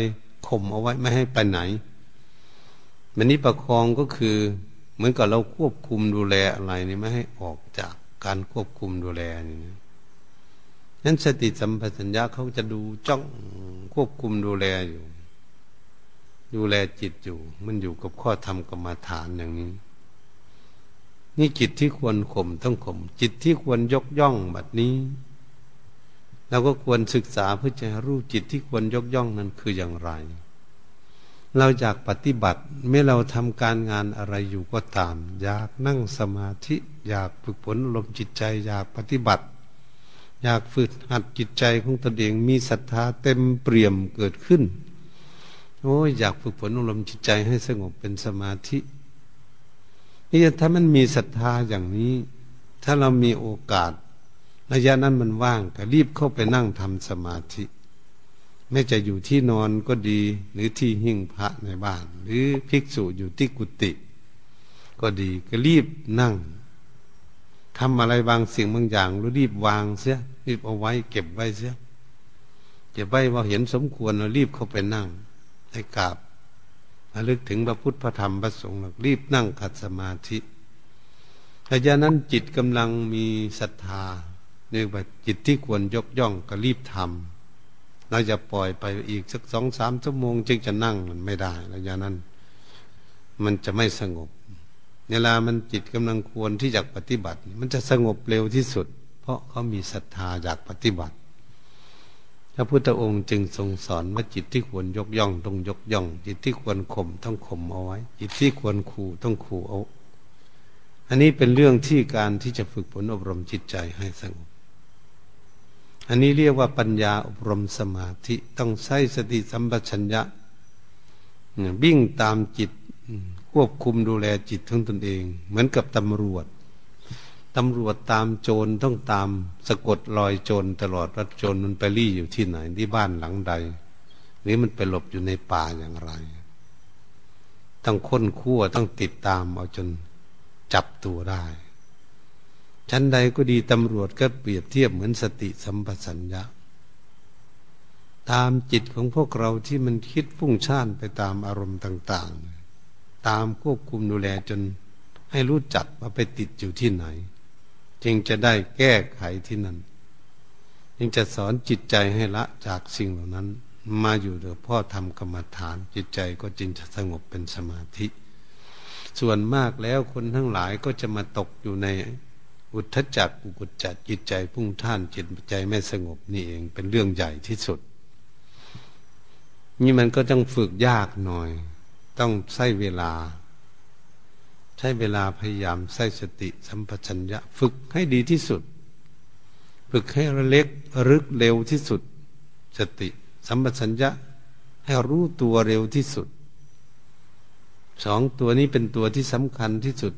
ข่มเอาไว้ไม่ให้ไปไหน มันนี้ประคองก็คือ เหมือนกับเราควบคุมดูแลอะไรนี่ไม่ให้ออกจากการควบคุมดูแลนี่นั้นสติสัมปชัญญะเขาจะดูจ้องควบคุมดูแลอยู่ ดูแลจิตอยู่ มันอยู่กับข้อธรรมกรรมฐานอย่างนี้ นี่จิตที่ควรข่มต้องข่มจิตที่ควรยกย่องแบบนี้เราก็ควรศึกษาเพื่อจะรู้จิตที่ควรยกย่องนั้นคืออย่างไร เราอยากปฏิบัติเมื่อเราทำการงานอะไรอยู่ก็ตาม อยากนั่งสมาธิ อยากฝึกฝนลมจิตใจ อยากปฏิบัติ อยากฝึกหัดจิตใจของตนเองมีศรัทธาเต็มเปี่ยมเกิดขึ้นโอ้ยอยากฝึกฝนอารมณ์จิตใจให้สงบเป็นสมาธินี่ถ้ามันมีศรัทธาอย่างนี้ ถ้าเรามีโอกาส ระยะนั้นมันว่างก็รีบเข้าไปนั่งทำสมาธิ ไม่จะอยู่ที่นอนก็ดี หรือที่หิ้งพระในบ้าน หรือภิกษุอยู่ที่กุฏิก็ดีก็รีบนั่งทำอะไรบางสิ่งบางอย่างแล้วรีบวางเสียรีบเอาไว้ เก็บไว้เสียเก็บไว้ว่าเห็นสมควรเรารีบเข้าไปนั่งให้กราบระลึกถึงพระพุทธพระธรรมพระสงฆ์รีบนั่งขัดสมาธิระยะนั้นจิตกำลังมีศรัทธาเรียกว่ากจิตที่ควรยกย่องก็รีบทำ เราจะปล่อยไปอีกสักสองสามชั่วโมง จึงจะนั่งมันไม่ได้ระยะนั้น มันจะไม่สงบ เวลามันจิตกำลังควรที่จะปฏิบัติ มันจะสงบเร็วที่สุด เพราะเขามีศรัทธาอยากปฏิบัติพระพุทธองค์จึงทรงสอนว่าจิตที่ควรยกย่องต้องยกย่อง จิตที่ควรข่มต้องข่มเอาไว้ จิตที่ควรขู่ต้องขู่เอา อันนี้เป็นเรื่องที่การที่จะฝึกฝนอบรมจิตใจให้สงบ อันนี้เรียกว่าปัญญาอบรมสมาธิต้องใช้สติสัมปชัญญะวิ่งตามจิตควบคุมดูแลจิตของตนเอง เหมือนกับตำรวจตำรวจตามโจรต้องตามสะกดรอยโจรตลอดว่าโจรมันไปรี่อยู่ที่ไหนที่บ้านหลังใด หรือมันไปหลบอยู่ในป่าอย่างไร ต้องค้นคั่วต้องติดตามเอาจนจับตัวได้ ชั้นใดก็ดีตำรวจก็เปรียบเทียบเหมือนสติสัมปชัญญะ ตามจิตของพวกเราที่มันคิดฟุ้งซ่านไปตามอารมณ์ต่าง ๆ ตามควบคุมดูแลจนให้รู้จักว่าไปติดอยู่ที่ไหน จึงจะได้แก้ไขที่นั่น จึงจะสอนจิตใจให้ละจากสิ่งเหล่านั้น มาอยู่เดี๋ยวพ่อทำกรรมฐาน จิตใจก็จึงจะสงบเป็นสมาธิ ส่วนมากแล้วคนทั้งหลายก็จะมาตกอยู่ใน อุทธจักอุกุจจักจิตใจพุ่งท่านจิตใจไม่สงบนี่เองเป็นเรื่องใหญ่ที่สุด นี่มันก็ต้องฝึกยากหน่อย ต้องใช้เวลา ใช้เวลาพยายามใช้สติสัมปชัญญะ ฝึกให้ดีที่สุด ฝึกให้ระเล็กรึกเร็วที่สุด สติสัมปชัญญะ ให้รู้ตัวเร็วที่สุดสองตัวนี้เป็นตัวที่สำคัญที่สุด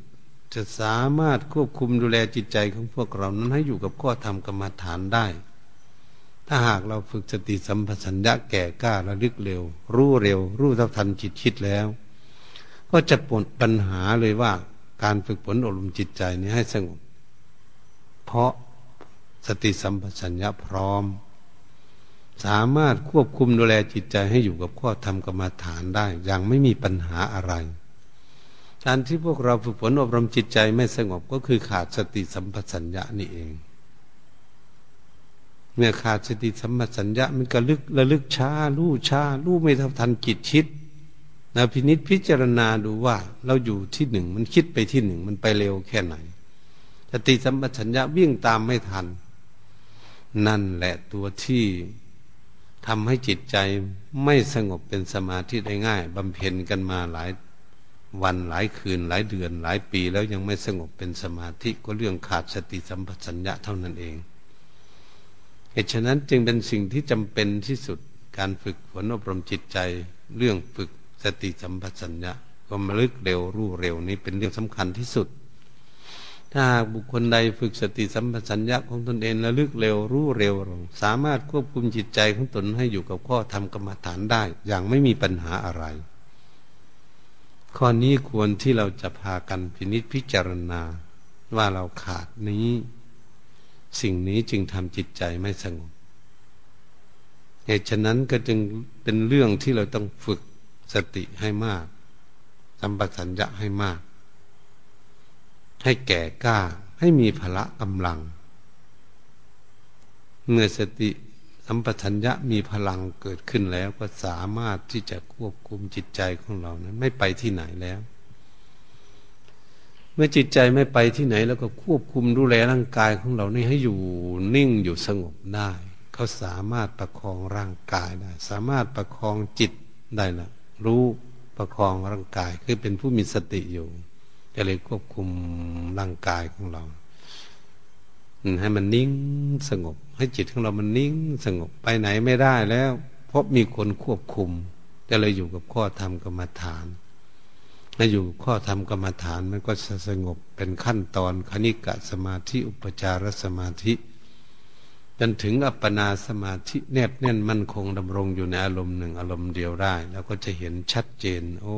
จะสามารถควบคุมดูแลจิตใจของพวกเรานั้นให้อยู่กับข้อธรรมกรรมฐานได้ ถ้าหากเราฝึกสติสัมปชัญญะแก่กล้าระลึกเร็ว รู้เร็ว รู้เท่าทันจิตคิดแล้ว ก็จะปลดปัญหาเลยว่าการฝึกฝนอบรมจิตใจนี้ให้สงบ เพราะสติสัมปชัญญะพร้อม สามารถควบคุมดูแลจิตใจให้อยู่กับข้อธรรมกรรมฐานได้ อย่างไม่มีปัญหาอะไร การที่พวกเราฝึกฝนอบรมจิตใจไม่สงบก็คือขาดสติสัมปชัญญะนี่เอง เมื่อขาดสติสัมปชัญญะมันก็ลึกระลึกช้าลู่ช้าลู่ไม่ทันทันจิตคิดนะพินิษพิจารณาดูว่า เราอยู่ที่หนึ่งมันคิดไปที่หนึ่งมันไปเร็วแค่ไหนสติสัมปชัญญะวิ่งตามไม่ทัน นั่นแหละตัวที่ทำให้จิตใจไม่สงบเป็นสมาธิได้ง่ายบำเพ็ญกันมาหลาย วันหลายคืนหลายเดือนหลายปีแล้วยังไม่สงบเป็นสมาธิก็เรื่องขาดสติสัมปชัญญะเท่านั้นเองเหตุฉะนั้นจึงเป็นสิ่งที่จำเป็นที่สุดการฝึกฝนอบรมจิตใจ เรื่องฝึกสติสัมปชัญญะก็มาลึกเร็วรู้เร็วนี้เป็นเรื่องสำคัญที่สุด ถ้าบุคคลใดฝึกสติสัมปชัญญะของตนเองระลึกเร็วรู้เร็วสามารถควบคุมจิตใจของตนให้อยู่กับข้อธรรมกรรมฐานได้ อย่างไม่มีปัญหาอะไร ข้อนี้ควรที่เราจะพากันพินิจพิจารณาว่าเราขาดนี้ สิ่งนี้จึงทำจิตใจไม่สงบเหตุฉะนั้นก็จึงเป็นเรื่องที่เราต้องฝึกสติให้มากสัมปชัญญะให้มาก ให้แก่กล้าให้มีพละกำลัง เมื่อสติ สัมปชัญญะมีพลังเกิดขึ้นแล้วก็สามารถที่จะควบคุมจิตใจของเรานั้น ไม่ไปที่ไหนแล้ว เมื่อจิตใจไม่ไปที่ไหน แล้วก็ควบคุมดูแลร่างกายของเรานี่ให้อยู่นิ่งอยู่สงบได้ เขาสามารถประคองร่างกายได้ สามารถประคองจิตได้นะรู้ประคองร่างกายคือเป็นผู้มีสติอยู่ จะเลยควบคุมร่างกายของเรา ให้มันนิ่งสงบ ให้จิตของเรามันนิ่งสงบไปไหนไม่ได้แล้ว เพราะมีคนควบคุมจะเลยอยู่กับข้อธรรมกรรมฐานถ้าอยู่ข้อธรรมกรรมฐานมันก็จะสงบเป็นขั้นตอนคณิกะสมาธิอุปจารสมาธิ จนถึงอัปปนาสมาธิแนบแน่นมั่นคงดำรงอยู่ในอารมณ์หนึ่งอารมณ์เดียวได้ แล้วก็จะเห็นชัดเจน โอ้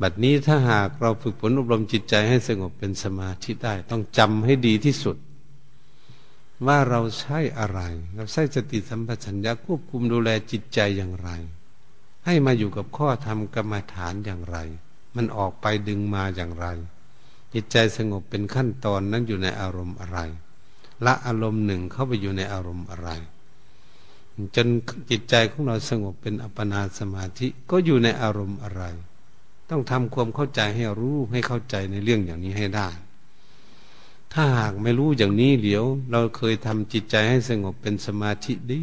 บัดนี้ถ้าหากเราฝึกฝนอบรมจิตใจให้สงบเป็นสมาธิได้ ต้องจำให้ดีที่สุด ว่าเราใช้อะไร เราใช้สติสัมปชัญญะควบคุมดูแลจิตใจอย่างไร ให้มาอยู่กับข้อธรรมกรรมฐานอย่างไร มันออกไปดึงมาอย่างไร จิตใจสงบเป็นขั้นตอนนั้นอยู่ในอารมณ์อะไร ละอารมณ์หนึ่งเข้าไปอยู่ในอารมณ์อะไร จนจิตใจของเราสงบเป็นอัปปนาสมาธิก็อยู่ในอารมณ์อะไร ต้องทำความเข้าใจให้รู้ให้เข้าใจในเรื่องอย่างนี้ให้ได้ ถ้าหากไม่รู้อย่างนี้เดี๋ยว เราเคยทำจิตใจให้สงบเป็นสมาธิดี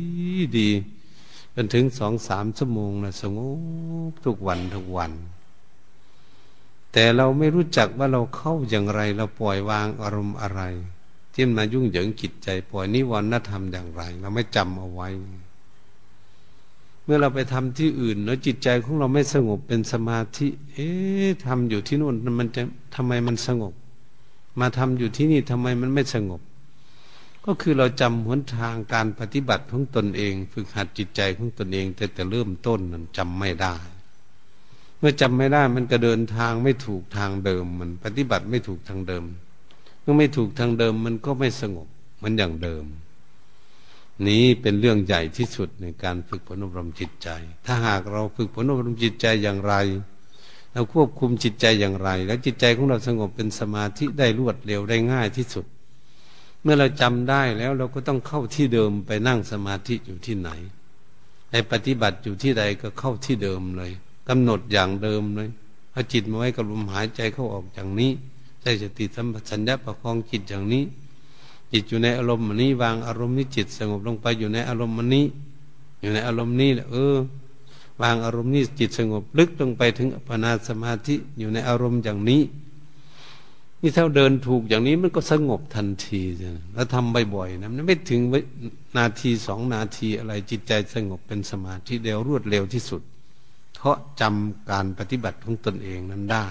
ดีจนถึงสองสามชั่วโมงนะสงบทุกวันทุกวัน แต่เราไม่รู้จักว่าเราเข้าอย่างไร เราปล่อยวางอารมณ์อะไรที่มายุ่งเหยิงจิตใจ ปล่อยนิวรณธรรมอย่างไร เราไม่จำเอาไว้ เมื่อเราไปทำที่อื่น แล้วจิตใจของเราไม่สงบเป็นสมาธิ เอ๊ะทำอยู่ที่นู่นมันจะทำไมมันสงบ มาทำอยู่ที่นี่ทำไมมันไม่สงบ ก็คือเราจำหนทางการปฏิบัติของตนเอง ฝึกหัดจิตใจของตนเอง แต่แต่เริ่มต้นนั้นจำไม่ได้ เมื่อจำไม่ได้มันก็เดินทางไม่ถูกทางเดิม มันปฏิบัติไม่ถูกทางเดิม เมื่อไม่ถูกทางเดิมมันก็ไม่สงบมือนอย่างเดิม นี้เป็นเรื่องใหญ่ที่สุดในการฝึกฝนอบรมจิตใจ ถ้าหากเราฝึกฝนอบรมจิตใจอย่างไร เราควบคุมจิตใจอย่างไร แล้วจิตใจของเราสงบเป็นสมาธิได้รวดเร็วได้ง่ายที่สุด เมื่อเราจำได้แล้วเราก็ต้องเข้าที่เดิมไปนั่งสมาธิอยู่ที่ไหนในปฏิบัติอยู่ที่ใดก็เข้าที่เดิมเลยกำหนดอย่างเดิมเลยเอาจิตมาไว้กับลมหายใจเข้าออกอย่างนี้ใช้สติสัมปชัญญะประคองจิตอย่างนี้ จิตอยู่ในอารมณ์นี้ วางอารมณ์นี้จิตสงบลงไปอยู่ในอารมณ์นี้ อยู่ในอารมณ์นี้แหละเออ วางอารมณ์นี้จิตสงบลึกลงไปถึงอัปนาสมาธิอยู่ในอารมณ์อย่างนี้ นี่ถ้าเดินถูกอย่างนี้มันก็สงบทันทีแล้วทำบ่อยๆนะมันไม่ถึงนาทีสองนาทีอะไรจิตใจสงบเป็นสมาธิเร็วรวดเร็วที่สุด เพราะจำการปฏิบัติของตนเองนั้นได้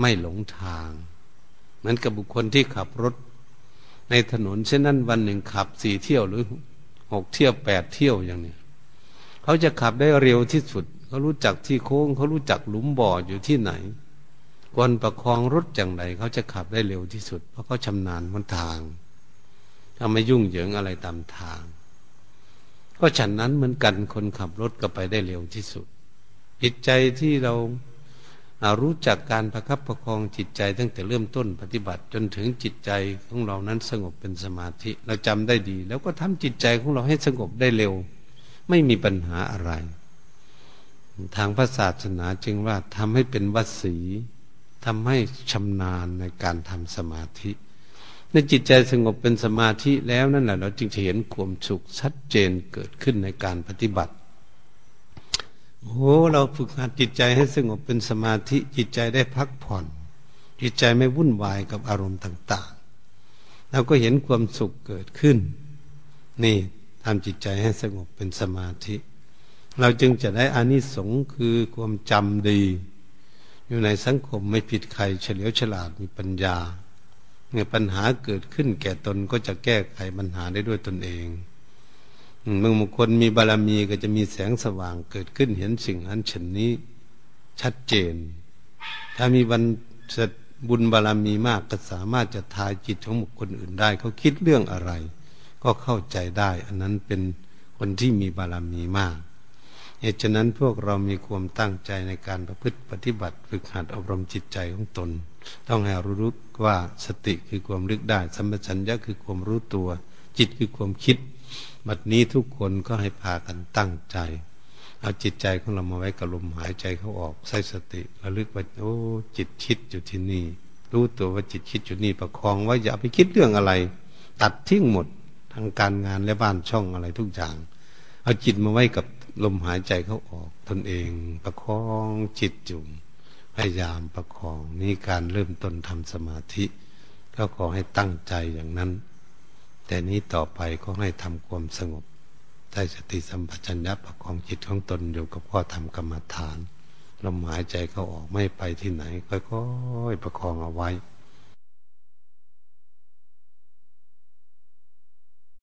ไม่หลงทางเหมือนกับบุคคลที่ขับรถ ในถนนเช่นนั้นวันหนึ่งขับสี่เที่ยวหรือหกเที่ยวแปดเที่ยวอย่างนี้เขาจะขับได้เร็วที่สุดเขารู้จักที่โค้งเขารู้จักหลุมบ่ออยู่ที่ไหนควรประคองรถอย่างไรเขาจะขับได้เร็วที่สุด เพราะเขาชำนาญบนทางทำไม่ยุ่งเหยิงอะไรตามทาง ก็ฉันนั้นเหมือนกันคนขับรถก็ไปได้เร็วที่สุดจิตใจที่เรา รู้จักการประคับประคองจิตใจตั้งแต่เริ่มต้นปฏิบัติจนถึงจิตใจของเรานั้นสงบเป็นสมาธิ เราจำได้ดี แล้วก็ทำจิตใจของเราให้สงบได้เร็ว ไม่มีปัญหาอะไร ทางพระศาสนาจึงว่าทำให้เป็นวัสีทำให้ชำนาญในการทำสมาธิในจิตใจสงบเป็นสมาธิแล้วนั่นแหละเราจึงจะเห็นความสุขชัดเจนเกิดขึ้นในการปฏิบัติ โอ้เราฝึกหัดจิตใจให้สงบเป็นสมาธิจิตใจได้พักผ่อน จิตใจไม่วุ่นวายกับอารมณ์ต่าง ๆ เราก็เห็นความสุขเกิดขึ้น นี่ทำจิตใจให้สงบเป็นสมาธิ เราจึงจะได้อานิสงส์คือความจำดี อยู่ในสังคมไม่ผิดใครเฉลียวฉลาดมีปัญญาเมื่อปัญหาเกิดขึ้นแก่ตนก็จะแก้ไขปัญหาได้ด้วยตนเอง เมื่อบุคคลมีบารมีก็จะมีแสงสว่างเกิดขึ้นเห็นสิ่งนั้นเช่นนี้ชัดเจน ถ้ามีบันบุญบารมีมากก็สามารถจะทายจิตของบุคคลอื่นได้ เขาคิดเรื่องอะไร ก็เข้าใจได้ อันนั้นเป็นคนที่มีบารมีมากเหตุฉะนั้นพวกเรามีความตั้งใจในการประพฤติปฏิบัติฝึกหัดอบรมจิตใจของตน ต้องให้รู้รู้ว่าสติคือความลึกได้สัมปชัญญะคือความรู้ตัว จิตคือความคิด บัดนี้ทุกคนก็ให้พากันตั้งใจ เอาจิตใจของเรามาไว้กับลมหายใจเขาออกใส่สติระลึกว่าโอ้จิตคิดอยู่ที่นี่ รู้ตัวว่าจิตคิดอยู่นี่ประคองไว้อย่าไปคิดเรื่องอะไร ตัดทิ้งหมดทางการงานและบ้านช่องอะไรทุกอย่าง เอาจิตมาไว้กับลมหายใจเขาออกตนเอง ประคองจิตอยู่พยายามประคองนี่การเริ่มต้นทำสมาธิ ก็ขอให้ตั้งใจอย่างนั้น แต่นี้ต่อไปก็ให้ทำความสงบได้สติสัมปชัญญะประคองจิตของตนอยู่กับข้อธรรมกรรมฐานลมหายใจเขาออกไม่ไปที่ไหนค่อยๆประคองเอาไว้